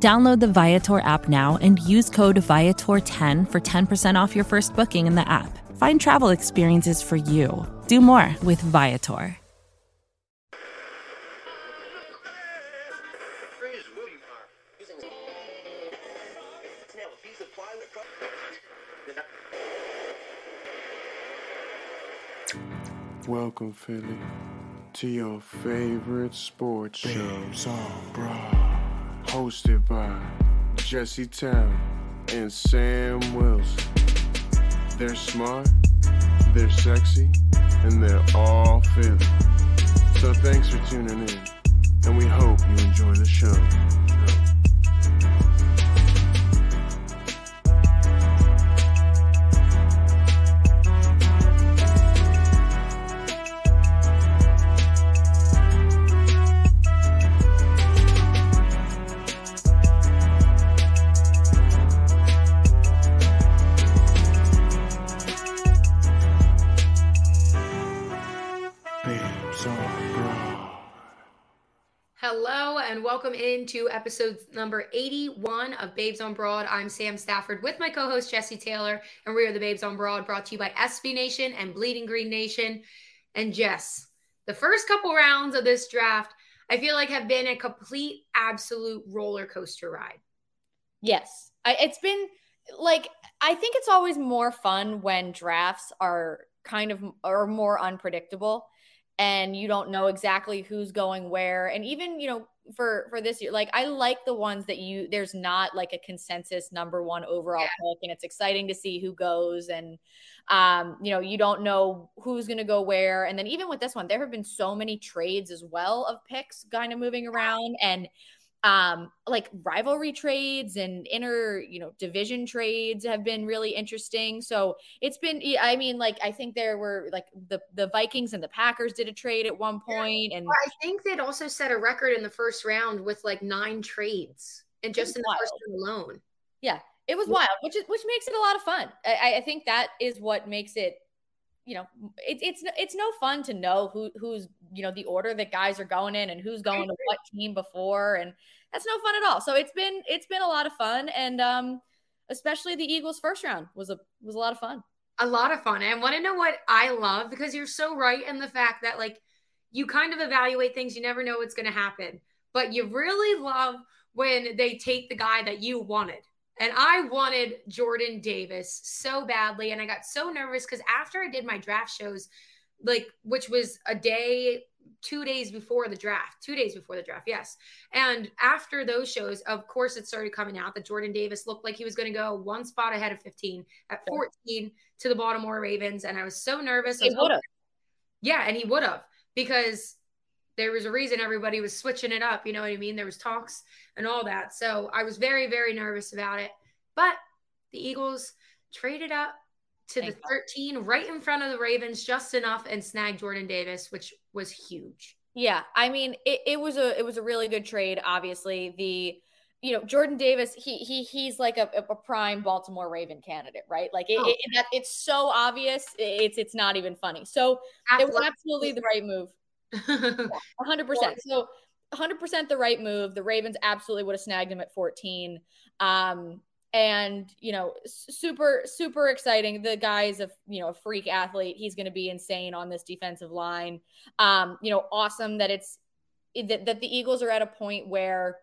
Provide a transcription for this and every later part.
Download the Viator app now and use code Viator10 for 10% off your first booking in the app. Find travel experiences for you. Do more with Viator. Welcome, Philly, to your favorite sports show, on Broad. Hosted by Jesse Town and Sam Wilson. They're smart, they're sexy, and they're all Philly. So thanks for tuning in, and we hope you enjoy the show. Welcome into episode number 81 of Babes on Broad. I'm Sam Stafford with my co-host Jesse Taylor, and we are the Babes on Broad brought to you by SB Nation and Bleeding Green Nation. And Jess, the first couple rounds of this draft, I feel like have been a complete absolute roller coaster ride. Yes. I, it's been like I think it's always more fun when drafts are kind of are more unpredictable and you don't know exactly who's going where and even you know for for this year like I like the ones that you there's not like a consensus number 1 overall Yeah. pick and it's exciting to see who goes and um you know you don't know who's going to go where and then even with this one there have been so many trades as well of picks kind of moving around and um like rivalry trades and inner you know division trades have been really interesting. So it's been i mean like i think there were like the the vikings and the packers did a trade at one point and Well, I think they'd also set a record in the first round with like nine trades and just in the first round alone. yeah it was wild which is which makes it a lot of fun. I i think that is what makes it you know it, it's it's no fun to know who who's you know the order that guys are going in and who's going to what team before and that's no fun at all. So it's been it's been a lot of fun and um especially the eagles first round was a was a lot of fun. A lot of fun. And want to know what I love? Because you're so right in the fact that like you kind of evaluate things, you never know what's going to happen, but you really love when they take the guy that you wanted. And I wanted Jordan Davis so badly. And I got so nervous because after I did my draft shows, like, which was a day, two days before the draft, two days before the draft, yes. And after those shows, of course, it started coming out that Jordan Davis looked like he was going to go one spot ahead of 15 at 14 to the Baltimore Ravens. And I was so nervous. Was yeah, and he would have because there was a reason everybody was switching it up. You know what I mean? There was talks and all that. So I was very, very nervous about it. But the Eagles traded up to Thank the 13, right in front of the Ravens, just enough, and snagged Jordan Davis, which was huge. Yeah, I mean, it, it was a it was a really good trade. Obviously, the you know Jordan Davis, he he he's like a, a prime Baltimore Raven candidate, right? Like it, Oh. it, that it's so obvious, it's it's not even funny. So it was absolutely the right move, hundred percent. So hundred percent the right move. The Ravens absolutely would have snagged him at fourteen. Um, and you know, super super exciting. The guy is a you know a freak athlete. He's going to be insane on this defensive line um, you know, awesome that it's that, that the Eagles are at a point where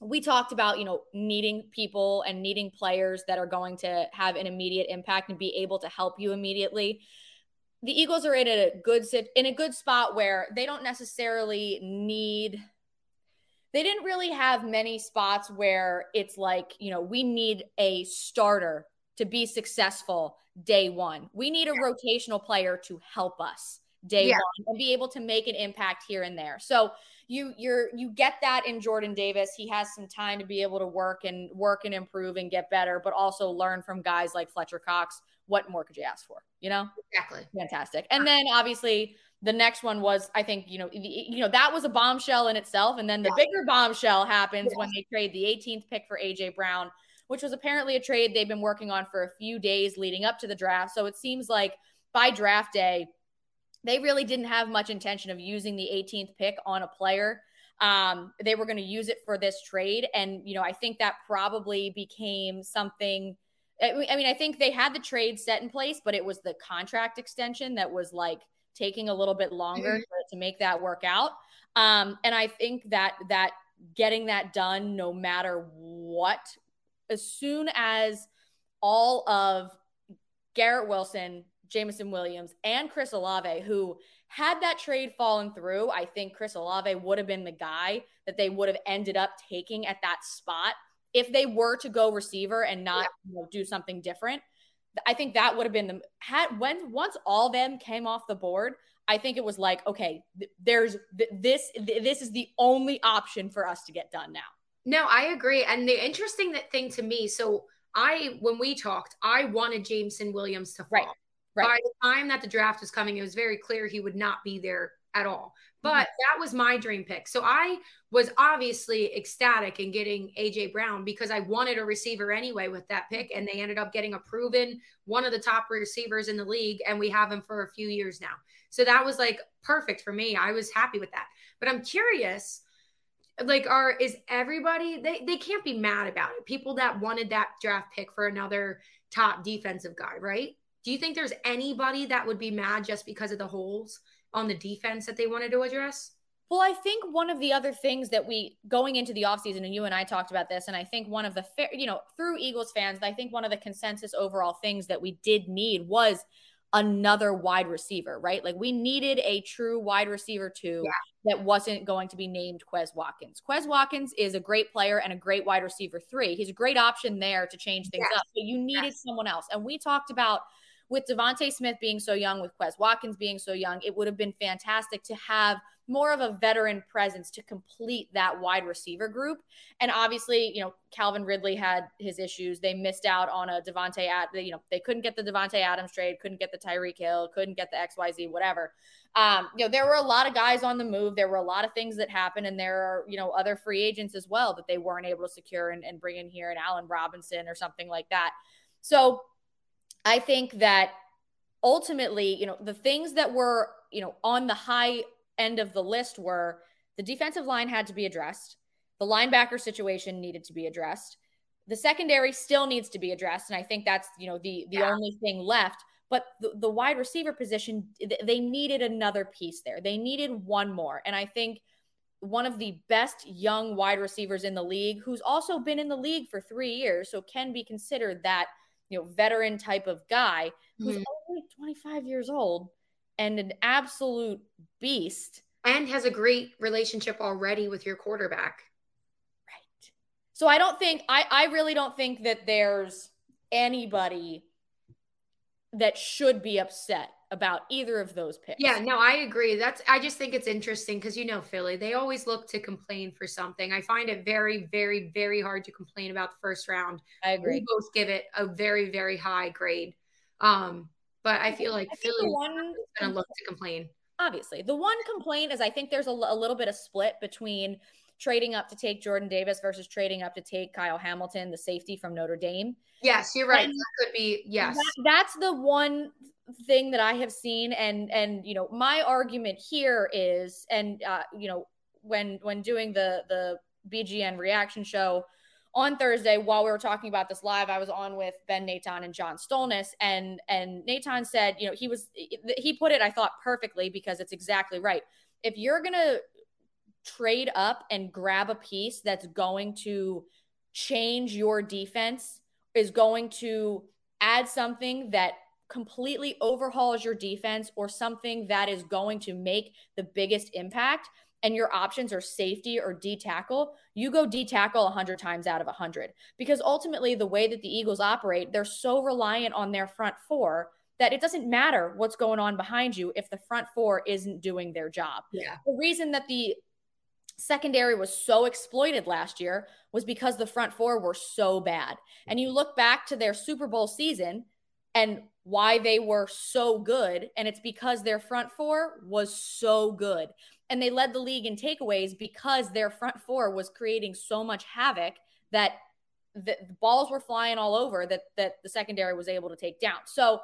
we talked about, you know, needing people and needing players that are going to have an immediate impact and be able to help you immediately. The Eagles are in a good sit in a good spot where they don't necessarily need they didn't really have many spots where it's like, you know, we need a starter to be successful day one. We need a rotational player to help us day yeah. one and be able to make an impact here and there. So you you're you get that in Jordan Davis. He has some time to be able to work and work and improve and get better, but also learn from guys like Fletcher Cox. What more could you ask for? You know, exactly. Fantastic. And then obviously the next one was, I think, you know, the, you know that was a bombshell in itself, and then the yeah. bigger bombshell happens yeah. when they trade the 18th pick for AJ Brown, which was apparently a trade they've been working on for a few days leading up to the draft. So it seems like by draft day, they really didn't have much intention of using the 18th pick on a player. Um, they were going to use it for this trade, and you know, I think that probably became something. I mean, I think they had the trade set in place, but it was the contract extension that was like taking a little bit longer mm-hmm. to, to, make that work out. Um, and I think that that getting that done, no matter what, as soon as all of Garrett Wilson, Jameson Williams, and Chris Olave, who had that trade fallen through, I think Chris Olave would have been the guy that they would have ended up taking at that spot if they were to go receiver and not yeah. you know, do something different. I think that would have been the had when once all them came off the board. I think it was like, okay, th- there's th- this th- this is the only option for us to get done now. No, I agree. And the interesting thing to me, so I when we talked, I wanted Jameson Williams to fall. Right. Right. By the time that the draft was coming, it was very clear he would not be there at all. But mm-hmm. that was my dream pick. So I was obviously ecstatic in getting AJ Brown because I wanted a receiver anyway with that pick. And they ended up getting a proven one of the top receivers in the league. And we have him for a few years now. So that was like perfect for me. I was happy with that. But I'm curious like are is everybody they, they can't be mad about it people that wanted that draft pick for another top defensive guy right do you think there's anybody that would be mad just because of the holes on the defense that they wanted to address? Well, I think one of the other things that we going into the offseason, and you and I talked about this, and I think one of the you know, through Eagles fans, I think one of the consensus overall things that we did need was another wide receiver, right? Like we needed a true wide receiver too yeah. that wasn't going to be named Quez Watkins. Quez Watkins is a great player and a great wide receiver three. He's a great option there to change things yes. up, but you needed yes. someone else. And we talked about with DeVonta Smith being so young, with Quez Watkins being so young, it would have been fantastic to have more of a veteran presence to complete that wide receiver group. And obviously, you know, Calvin Ridley had his issues. They missed out on a Davante at you know, they couldn't get the Davante Adams trade, couldn't get the Tyreek Hill, couldn't get the XYZ, whatever. Um, you know, there were a lot of guys on the move. There were a lot of things that happened, and there are, you know, other free agents as well that they weren't able to secure and, and bring in here, and Allen Robinson or something like that. So I think that ultimately, you know, the things that were, you know, on the high end of the list were the defensive line had to be addressed, the linebacker situation needed to be addressed, the secondary still needs to be addressed, and I think that's you know the the yeah. only thing left. But the, the wide receiver position, they needed another piece there. They needed one more, and I think one of the best young wide receivers in the league, who's also been in the league for three years, so can be considered that you know, veteran type of guy who's mm-hmm. only 25 years old and an absolute beast. And has a great relationship already with your quarterback. Right. So I don't think, I, I really don't think that there's anybody that should be upset about either of those picks. Yeah, no, I agree. That's I just think it's interesting because you know Philly, they always look to complain for something. I find it very, very, very hard to complain about the first round. I agree. We both give it a very, very high grade. Um, but I feel like I Philly one gonna look to complain. Obviously, the one complaint is I think there's a, a little bit of split between trading up to take Jordan Davis versus trading up to take Kyle Hamilton, the safety from Notre Dame. Yes, you're right. And that could be yes. That, that's the one thing that I have seen, and and you know my argument here is, and uh, you know when when doing the the BGN reaction show on Thursday while we were talking about this live, I was on with Ben Natan and John Stolnis, and and Natan said, you know, he was he put it I thought perfectly because it's exactly right. If you're gonna trade up and grab a piece that's going to change your defense, is going to add something that completely overhauls your defense or something that is going to make the biggest impact and your options are safety or D tackle, you go D tackle 100 times out of 100. Because ultimately, the way that the Eagles operate, they're so reliant on their front four that it doesn't matter what's going on behind you if the front four isn't doing their job. Yeah. The reason that the secondary was so exploited last year was because the front four were so bad. And you look back to their Super Bowl season and why they were so good. And it's because their front four was so good. And they led the league in takeaways because their front four was creating so much havoc that the, balls were flying all over that that the secondary was able to take down. So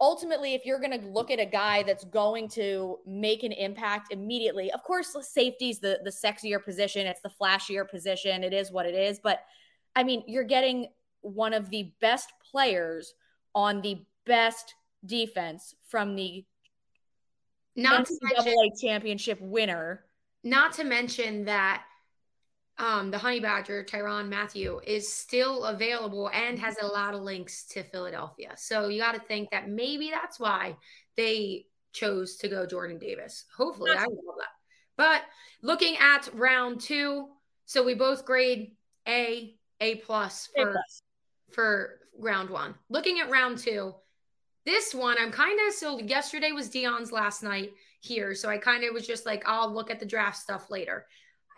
ultimately, if you're going to look at a guy that's going to make an impact immediately, of course, safety's the the sexier position. It's the flashier position. It is what it is. But I mean, you're getting one of the best players on the best defense from the not NCAA mention, championship winner. Not to mention that um, the Honey Badger, Tyrann Mathieu, is still available and has a lot of links to Philadelphia. So you got to think that maybe that's why they chose to go Jordan Davis. Hopefully, I would love that. But looking at round two, so we both grade A, A plus for plus. for round one. Looking at round two, this one I'm kind of so yesterday was Dion's last night here, so I kind of was just like I'll look at the draft stuff later.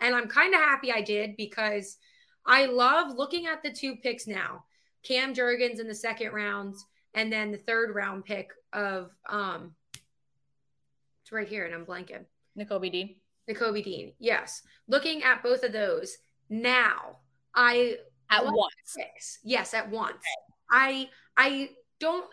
And I'm kind of happy I did because I love looking at the two picks now. Cam Jurgens in the second round and then the third round pick of um it's right here and I'm blanking. Nakobe Dean. Nakobe Dean. Yes. Looking at both of those now, I at once. Picks. Yes, at once. Okay. I I don't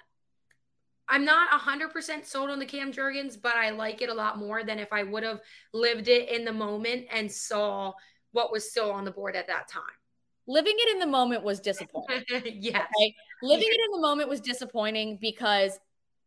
I'm not 100% sold on the Cam Jurgens, but I like it a lot more than if I would have lived it in the moment and saw what was still on the board at that time. Living it in the moment was disappointing. yes. Okay? Living it in the moment was disappointing because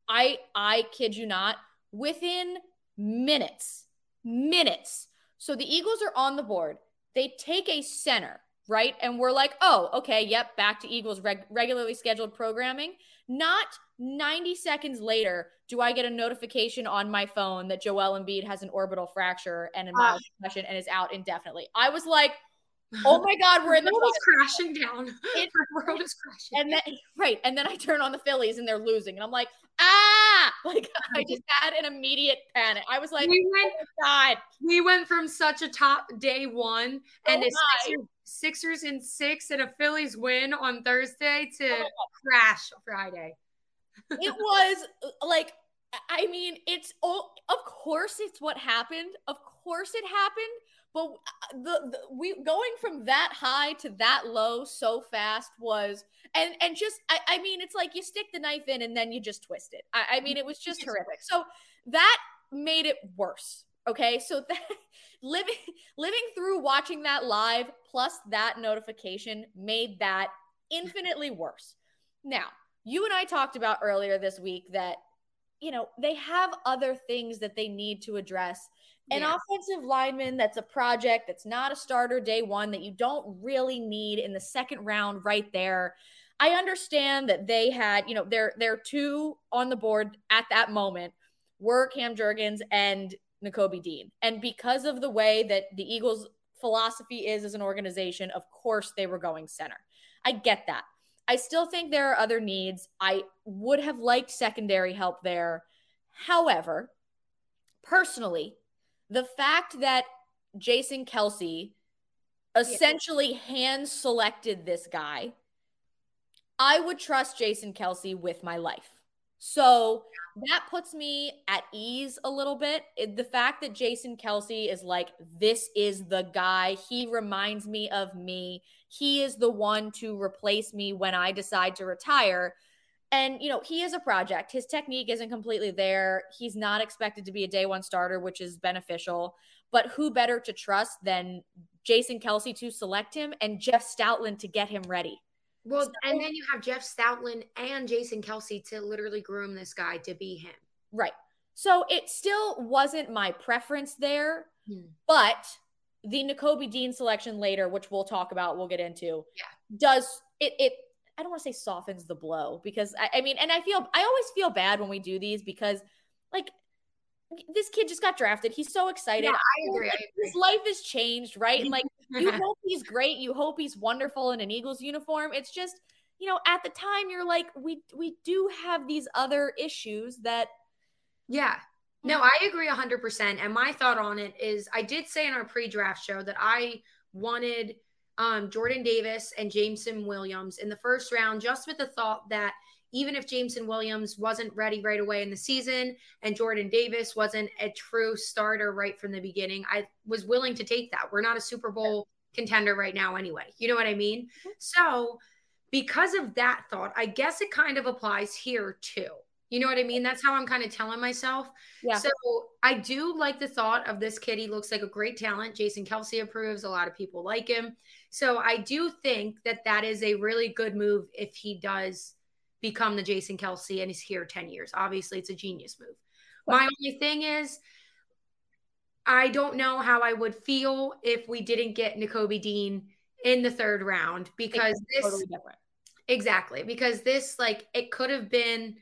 I I kid you not, within minutes, minutes. So the Eagles are on the board. They take a center, right? And we're like, "Oh, okay, yep, back to Eagles reg- regularly scheduled programming." Not 90 seconds later do I get a notification on my phone that Joel Embiid has an orbital fracture and a mild uh, concussion and is out indefinitely. I was like, oh my god, we're in the world is crashing down. It, the world is crashing. And then right, and then I turn on the Phillies and they're losing, and I'm like, ah, like I just had an immediate panic. I was like, we went, oh god, we went from such a top day one and a Sixers, Sixers in six and a Phillies win on Thursday to oh. crash Friday. It was uh, like I mean, it's oh, of course it's what happened. Of course it happened, but uh, the, the, we going from that high to that low so fast was and and just I, I mean it's like you stick the knife in and then you just twist it. I, I mean it was just horrific. So that made it worse. Okay, so that living living through watching that live plus that notification made that infinitely worse. Now you and I talked about earlier this week that, you know, they have other things that they need to address. An yeah. offensive lineman that's a project, that's not a starter day one, that you don't really need in the second round right there. I understand that they had, you know, their their two on the board at that moment were Cam Jurgens and Nakobe Dean. And because of the way that the Eagles' philosophy is as an organization, of course they were going center. I get that. I still think there are other needs. I would have liked secondary help there. However, personally, the fact that Jason Kelce essentially yeah. hand selected this guy, I would trust Jason Kelce with my life. So that puts me at ease a little bit. The fact that Jason Kelce is like, this is the guy. He reminds me of me. He is the one to replace me when I decide to retire. And, you know, he is a project. His technique isn't completely there. He's not expected to be a day one starter, which is beneficial. But who better to trust than Jason Kelce to select him and Jeff Stoutland to get him ready? Well, so, and then you have Jeff Stoutland and Jason Kelce to literally groom this guy to be him. Right. So it still wasn't my preference there, hmm. but the Nakobe Dean selection later, which we'll talk about, we'll get into, yeah. does it it I don't want to say softens the blow because I, I mean, and I feel I always feel bad when we do these because like this kid just got drafted. He's so excited. Yeah, I agree. I agree. His life has changed, right? And like you hope he's great. You hope he's wonderful in an Eagles uniform. It's just you know, at the time you're like, we we do have these other issues that Yeah. No, mm. I agree 100%. And my thought on it is I did say in our pre draft show that I wanted um, Jordan Davis and Jameson Williams in the first round, just with the thought that even if Jameson Williams wasn't ready right away in the season and Jordan Davis wasn't a true starter right from the beginning, I was willing to take that. We're not a Super Bowl contender right now, anyway. You know what I mean? Mm-hmm. So, because of that thought, I guess it kind of applies here too. You know what I mean? That's how I'm kind of telling myself. Yeah. So I do like the thought of this kid. He looks like a great talent. Jason Kelce approves. A lot of people like him. So I do think that that is a really good move if he does become the Jason Kelce and is here 10 years. Obviously, it's a genius move. My only thing is, I don't know how I would feel if we didn't get Nakobe Dean in the third round because this totally exactly because this like it could have been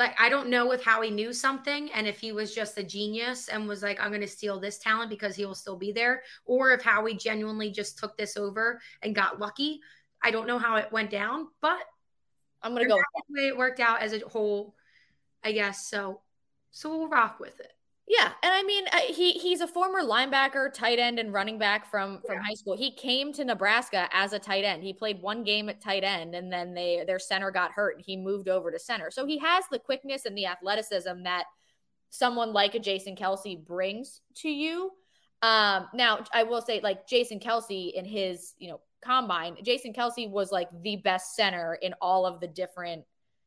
like I don't know if Howie knew something and if he was just a genius and was like, I'm gonna steal this talent because he will still be there, or if Howie genuinely just took this over and got lucky. I don't know how it went down, but I'm gonna go the way it worked out as a whole, I guess. So so we'll rock with it. Yeah, and I mean, he he's a former linebacker, tight end, and running back from from yeah. high school. He came to Nebraska as a tight end. He played one game at tight end, and then they their center got hurt, and he moved over to center. So he has the quickness and the athleticism that someone like a Jason Kelce brings to you. Um, now, I will say, like Jason Kelce in his you know combine, Jason Kelce was like the best center in all of the different.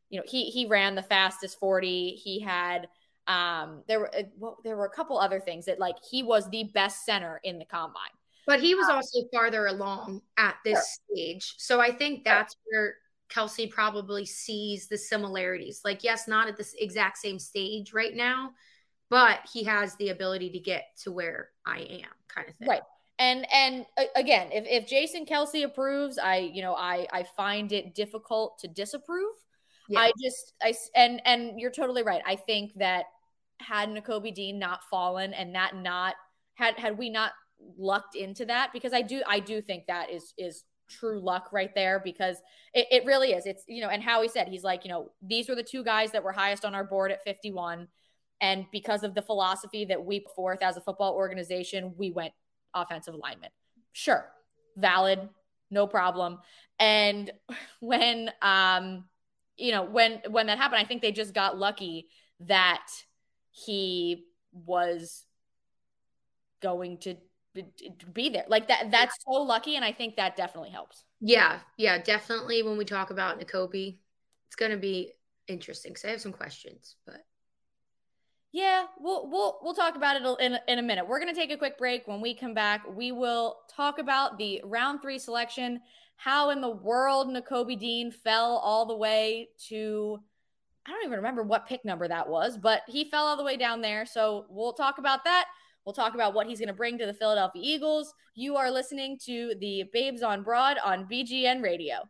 You know, he he ran the fastest forty. He had um, there were uh, well, there were a couple other things that like he was the best center in the combine. But he was um, also farther along at this sure. stage. So I think that's where Kelce probably sees the similarities. Like, yes, not at this exact same stage right now, but he has the ability to get to where I am, kind of thing. Right. And and uh, again, if, if Jason Kelce approves, I you know I I find it difficult to disapprove. Yeah. I just I and and you're totally right. I think that had Nakobe Dean not fallen and that not had had we not lucked into that because I do I do think that is is true luck right there because it, it really is. It's you know, and Howie said he's like, you know, these were the two guys that were highest on our board at 51. And because of the philosophy that we put forth as a football organization, we went offensive alignment. Sure, valid, no problem. And when um you know, when when that happened, I think they just got lucky that he was going to be there. Like that that's so lucky and I think that definitely helps. Yeah. Yeah, definitely when we talk about Nakobe, it's going to be interesting cuz I have some questions, but yeah, we'll we'll we'll talk about it in in a minute. We're going to take a quick break. When we come back, we will talk about the round 3 selection how in the world Nakobe Dean fell all the way to I don't even remember what pick number that was, but he fell all the way down there. So we'll talk about that. We'll talk about what he's going to bring to the Philadelphia Eagles. You are listening to the Babes on Broad on BGN Radio.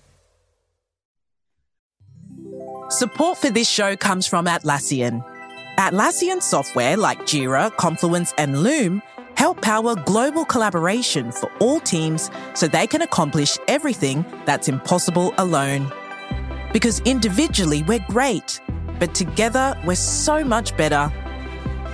Support for this show comes from Atlassian. Atlassian software like Jira, Confluence, and Loom help power global collaboration for all teams so they can accomplish everything that's impossible alone. Because individually we're great, but together we're so much better.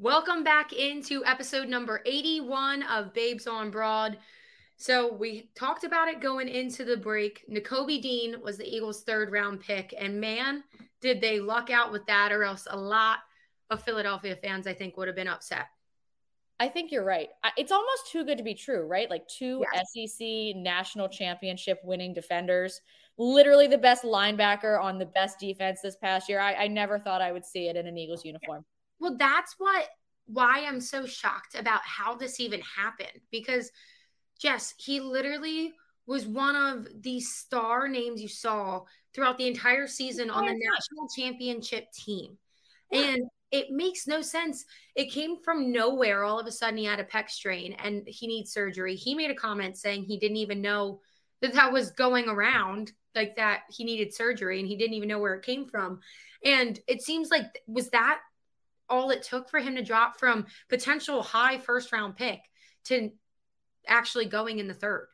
Welcome back into episode number 81 of Babes on Broad. So we talked about it going into the break. Nakobe Dean was the Eagles' third round pick, and man, did they luck out with that, or else a lot of Philadelphia fans, I think, would have been upset. I think you're right. It's almost too good to be true, right? Like two yes. SEC national championship winning defenders, literally the best linebacker on the best defense this past year. I, I never thought I would see it in an Eagles uniform. Well, that's what why I'm so shocked about how this even happened because Jess, he literally was one of the star names you saw throughout the entire season on the national championship team. And it makes no sense. It came from nowhere. All of a sudden, he had a pec strain and he needs surgery. He made a comment saying he didn't even know that that was going around, like that he needed surgery and he didn't even know where it came from. And it seems like, was that all it took for him to drop from potential high first round pick to actually going in the third.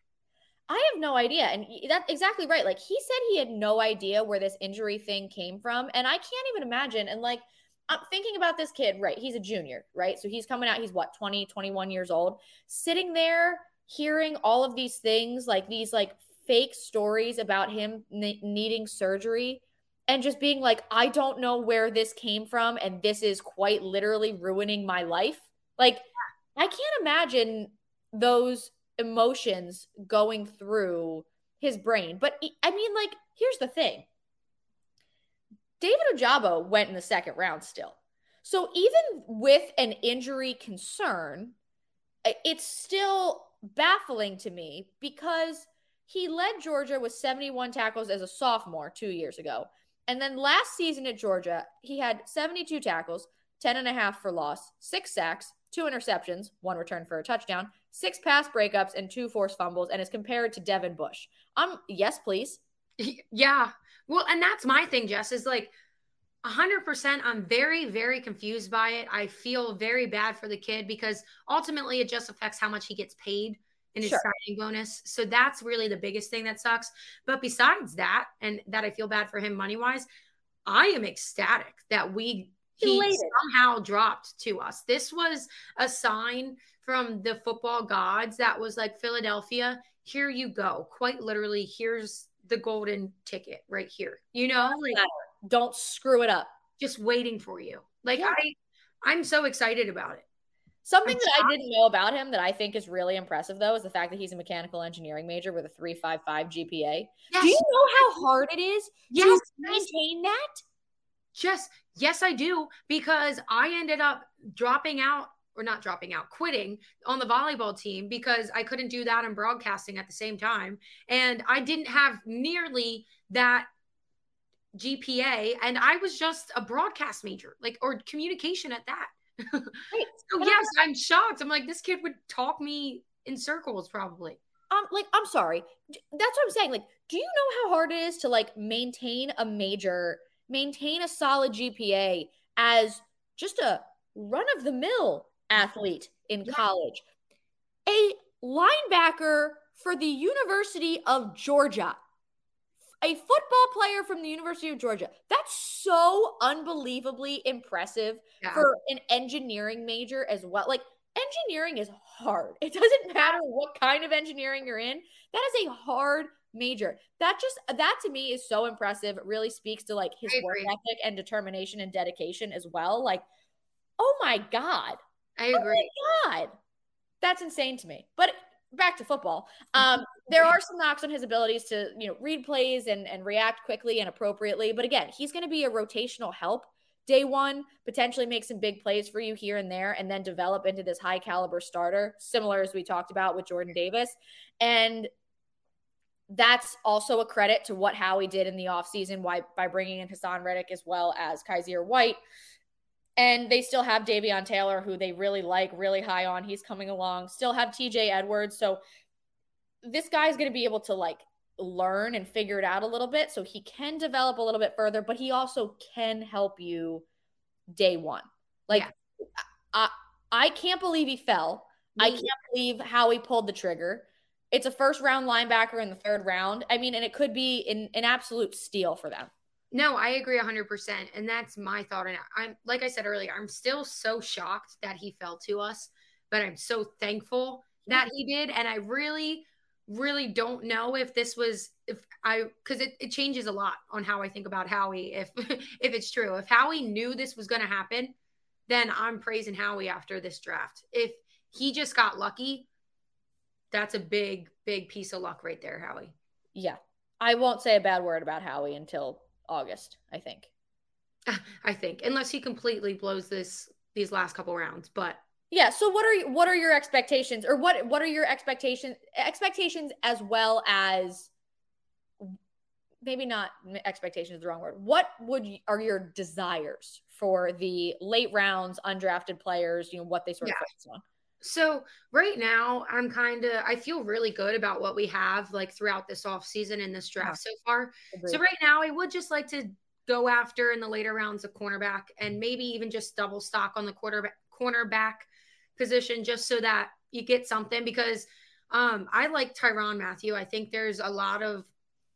I have no idea. And that's exactly right. Like he said he had no idea where this injury thing came from. And I can't even imagine. And like, I'm thinking about this kid, right? He's a junior, right? So he's coming out, he's what, 20, 21 years old, sitting there hearing all of these things, like these like fake stories about him ne- needing surgery and just being like, I don't know where this came from. And this is quite literally ruining my life. Like, I can't imagine those emotions going through his brain. But I mean, like, here's the thing David Ojabo went in the second round still. So even with an injury concern, it's still baffling to me because he led Georgia with 71 tackles as a sophomore two years ago. And then last season at Georgia, he had 72 tackles, 10 and a half for loss, six sacks, two interceptions, one return for a touchdown, six pass breakups, and two forced fumbles, and is compared to Devin Bush. Um, yes, please. Yeah. Well, and that's my thing, Jess, is like 100%. I'm very, very confused by it. I feel very bad for the kid because ultimately it just affects how much he gets paid in his sure. signing bonus. So that's really the biggest thing that sucks. But besides that, and that I feel bad for him money wise, I am ecstatic that we he somehow dropped to us. This was a sign from the football gods that was like Philadelphia, here you go. Quite literally, here's the golden ticket right here. You know, like don't screw it up. Just waiting for you. Like yeah. I I'm so excited about it. Something that I didn't know about him that I think is really impressive, though, is the fact that he's a mechanical engineering major with a 355 GPA. Yes. Do you know how hard it is yes. to maintain that? Yes, yes, I do. Because I ended up dropping out, or not dropping out, quitting on the volleyball team because I couldn't do that in broadcasting at the same time. And I didn't have nearly that GPA. And I was just a broadcast major, like, or communication at that. So yes, I'm shocked. I'm like, this kid would talk me in circles probably. Um, like, I'm sorry. That's what I'm saying. Like, do you know how hard it is to like maintain a major, maintain a solid GPA as just a run of the mill athlete in yeah. college? A linebacker for the University of Georgia a football player from the University of Georgia. That's so unbelievably impressive yeah. for an engineering major as well. Like engineering is hard. It doesn't matter what kind of engineering you're in. That is a hard major. That just that to me is so impressive. It really speaks to like his work ethic and determination and dedication as well. Like, oh my god. I agree. Oh my God. That's insane to me. But back to football. Um, there are some knocks on his abilities to, you know, read plays and, and react quickly and appropriately. But again, he's going to be a rotational help day one, potentially make some big plays for you here and there, and then develop into this high caliber starter, similar as we talked about with Jordan Davis. And that's also a credit to what Howie did in the offseason by, by bringing in Haason Reddick as well as Kyzir White. And they still have Davion Taylor, who they really like, really high on. He's coming along. Still have TJ Edwards. So this guy's going to be able to like learn and figure it out a little bit. So he can develop a little bit further, but he also can help you day one. Like, yeah. I, I can't believe he fell. I can't believe how he pulled the trigger. It's a first round linebacker in the third round. I mean, and it could be an, an absolute steal for them. No, I agree 100%. And that's my thought. And I'm, like I said earlier, I'm still so shocked that he fell to us, but I'm so thankful that he did. And I really, really don't know if this was, if I, because it, it changes a lot on how I think about Howie. If, if it's true, if Howie knew this was going to happen, then I'm praising Howie after this draft. If he just got lucky, that's a big, big piece of luck right there, Howie. Yeah. I won't say a bad word about Howie until August, I think. Ah, I think, unless he completely blows this these last couple rounds, but yeah. So what are what are your expectations, or what what are your expectations expectations as well as maybe not expectations is the wrong word. What would you, are your desires for the late rounds, undrafted players? You know what they sort of focus on. So right now, I'm kind of I feel really good about what we have like throughout this off season and this draft yeah. so far. So right now, I would just like to go after in the later rounds of cornerback and maybe even just double stock on the quarterback cornerback position just so that you get something because um, I like Tyrann Mathieu. I think there's a lot of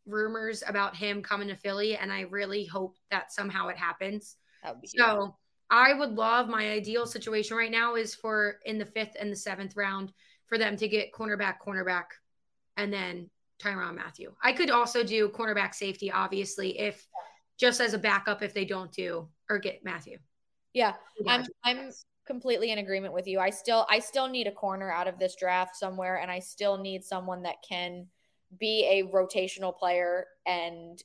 rumors about him coming to Philly, and I really hope that somehow it happens. so I would love my ideal situation right now is for in the fifth and the seventh round for them to get cornerback, cornerback, and then Tyrann Mathieu. I could also do cornerback safety, obviously, if just as a backup if they don't do or get Mathieu. Yeah, I'm I'm completely in agreement with you. I still I still need a corner out of this draft somewhere, and I still need someone that can be a rotational player and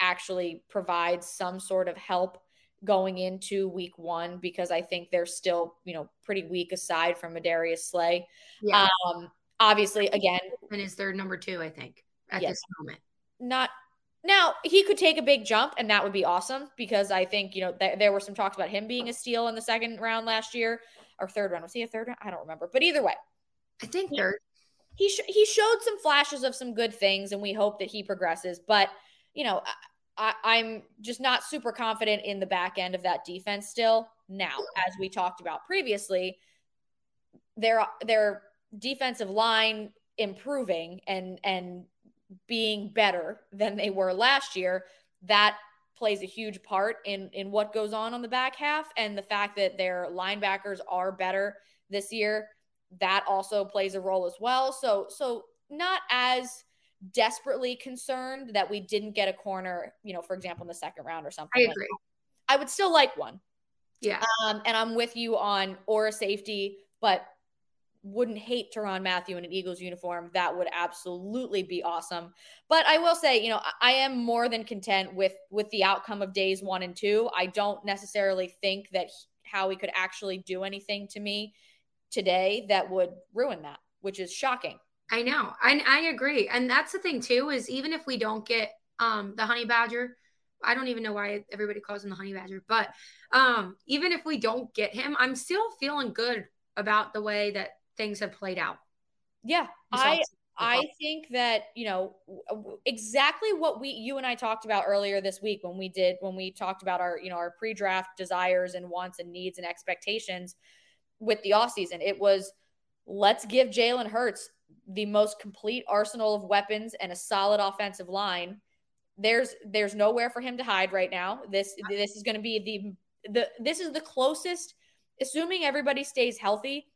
actually provide some sort of help going into week one because I think they're still, you know, pretty weak aside from Darius Slay. Yeah. Um, obviously, again, and is their number two, I think, at yes, this moment. Not now, he could take a big jump, and that would be awesome because I think, you know, th- there were some talks about him being a steal in the second round last year or third round. Was he a third round? I don't remember. But either way, I think third. He, sh- he showed some flashes of some good things, and we hope that he progresses. But, you know, I, I'm just not super confident in the back end of that defense still. Now, as we talked about previously, their their defensive line improving and and being better than they were last year, that plays a huge part in in what goes on on the back half and the fact that their linebackers are better this year that also plays a role as well so so not as desperately concerned that we didn't get a corner, you know, for example, in the second round or something. I agree. Like I would still like one. Yeah. Um, and I'm with you on or a safety, but wouldn't hate Tyrann Mathieu in an Eagles uniform. That would absolutely be awesome. But I will say, you know, I am more than content with with the outcome of days one and two. I don't necessarily think that Howie could actually do anything to me today that would ruin that, which is shocking. I know. I, I agree. And that's the thing too, is even if we don't get um the honey badger, I don't even know why everybody calls him the honey badger, but um even if we don't get him, I'm still feeling good about the way that things have played out. Yeah. I I think that, you know, exactly what we you and I talked about earlier this week when we did when we talked about our, you know, our pre-draft desires and wants and needs and expectations with the off season. It was let's give Jalen Hurts the most complete arsenal of weapons and a solid offensive line. There's there's nowhere for him to hide right now. This this is going to be the the this is the closest assuming everybody stays healthy.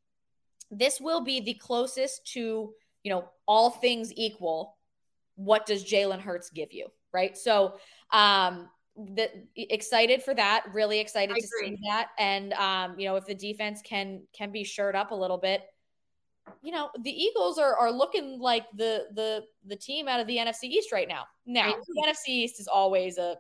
This will be the closest to, you know, all things equal. What does Jalen Hurts give you? Right? So, um the excited for that. Really excited I to agree. see that. And um, you know, if the defense can can be shored up a little bit, you know, the Eagles are are looking like the the the team out of the NFC East right now. Now, the NFC East is always a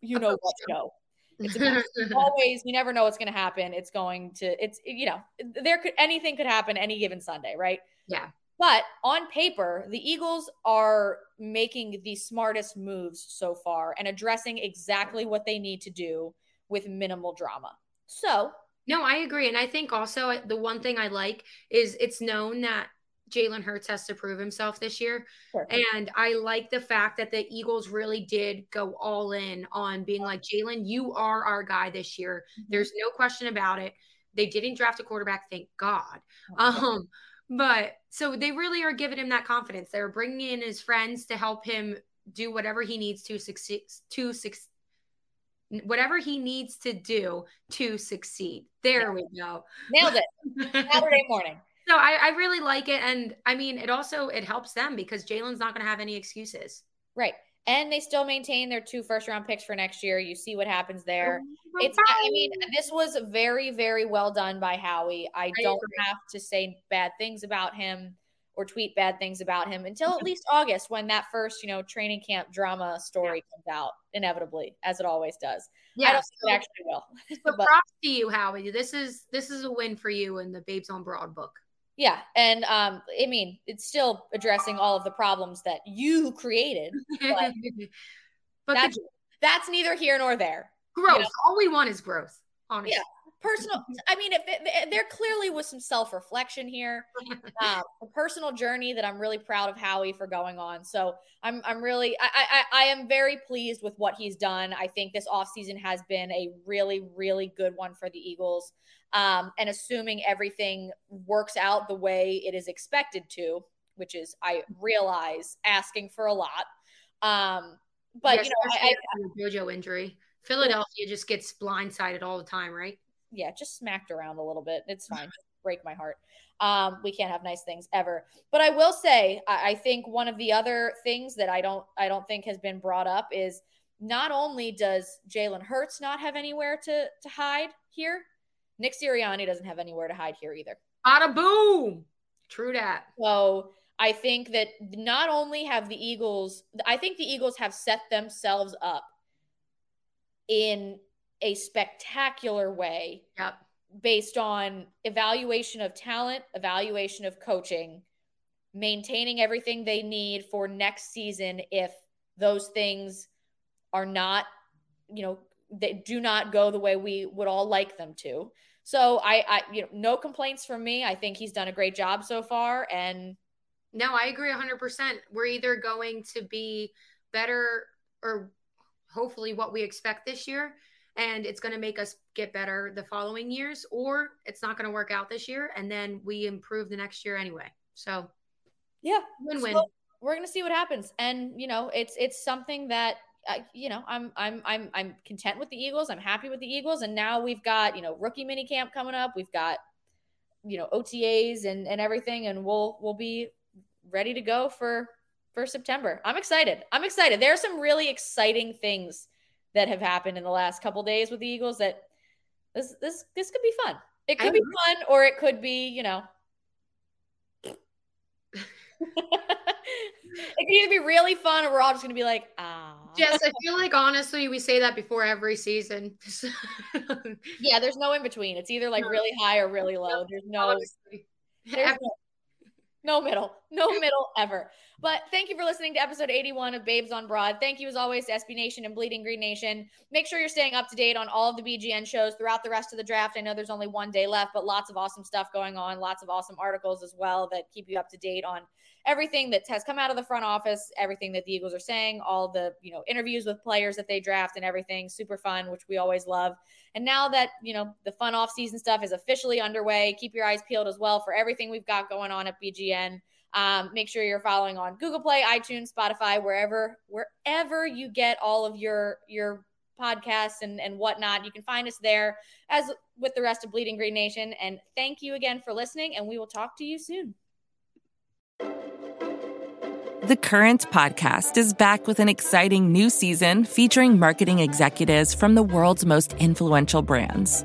you know what know. It's always you never know what's going to happen. It's going to it's you know there could anything could happen any given Sunday, right? Yeah. But on paper, the Eagles are making the smartest moves so far and addressing exactly what they need to do with minimal drama. So, no, I agree. And I think also the one thing I like is it's known that Jalen Hurts has to prove himself this year. And I like the fact that the Eagles really did go all in on being like, Jalen, you are our guy this year. Mm-hmm. There's no question about it. They didn't draft a quarterback, thank God. Um, but so they really are giving him that confidence. They're bringing in his friends to help him do whatever he needs to succeed to succeed whatever he needs to do to succeed. There we go. Nailed it. Saturday morning. So I, I, really like it. And I mean, it also it helps them because Jalen's not gonna have any excuses. Right. And they still maintain their two first round picks for next year. You see what happens there. Oh, it's I mean, this was very, very well done by Howie. I, I don't agree. have to say bad things about him or tweet bad things about him until at least August when that first, you know, training camp drama story yeah. comes out, inevitably, as it always does. Yeah, I don't so, think it actually will. so but, props to you, Howie. This is this is a win for you in the Babes on Broad book. Yeah, and um, I mean, it's still addressing all of the problems that you created. But, but that's, the, that's neither here nor there. Growth. You know? All we want is growth. Honestly. Yeah, personal i mean if it, there clearly was some self-reflection here uh, a personal journey that i'm really proud of howie for going on. So i'm i'm really I, I i am very pleased with what he's done. I think this offseason has been a really really good one for the eagles. Um, and assuming everything works out the way it is expected to which is i realize asking for a lot. Um, but yes, you know I, I, JoJo injury. Philadelphia just gets blindsided all the time, right? Yeah, just smacked around a little bit. It's fine. break my heart. Um, we can't have nice things ever. But I will say, I, I think one of the other things that I don't, I don't think has been brought up is not only does Jalen Hurts not have anywhere to to hide here, Nick Sirianni doesn't have anywhere to hide here either. Bada boom. True that. So I think that not only have the Eagles, I think the Eagles have set themselves up in a spectacular way yep. based on evaluation of talent, evaluation of coaching, maintaining everything they need for next season if those things are not, you know, they do not go the way we would all like them to. So I, I, you know, no complaints from me. I think he's done a great job so far. And no, I agree 100%. We're either going to be better or hopefully what we expect this year and it's going to make us get better the following years or it's not going to work out this year and then we improve the next year anyway. So yeah. win-win. So we're going to see what happens. And you know it's it's something that uh, you know i'm i'm i'm i'm content with the eagles. I'm happy with the eagles. And now we've got you know rookie mini camp coming up. We've got you know otas and and everything and we'll we'll be ready to go for for september. I'm excited. I'm excited. There are some really exciting things that have happened in the last couple days with the Eagles that this this this could be fun. It could be fun or it could be, you know. it could either be really fun or we're all just gonna be like, ah. Yes, I feel like honestly we say that before every season. yeah, there's no in between. It's either like really high or really low. There's no, there's no no middle, no middle ever. But thank you for listening to episode 81 of Babes on Broad. Thank you as always to SB Nation and Bleeding Green Nation. Make sure you're staying up to date on all of the BGN shows throughout the rest of the draft. I know there's only one day left, but lots of awesome stuff going on, lots of awesome articles as well that keep you up to date on everything that has come out of the front office, everything that the Eagles are saying, all the, you know, interviews with players that they draft and everything. Super fun, which we always love. And now that, you know, the fun off-season stuff is officially underway, keep your eyes peeled as well for everything we've got going on at BGN. Um, make sure you're following on Google Play, iTunes, Spotify, wherever wherever you get all of your your podcasts and and whatnot. You can find us there as with the rest of Bleeding Green Nation. And thank you again for listening, and we will talk to you soon. The Current podcast is back with an exciting new season featuring marketing executives from the world's most influential brands.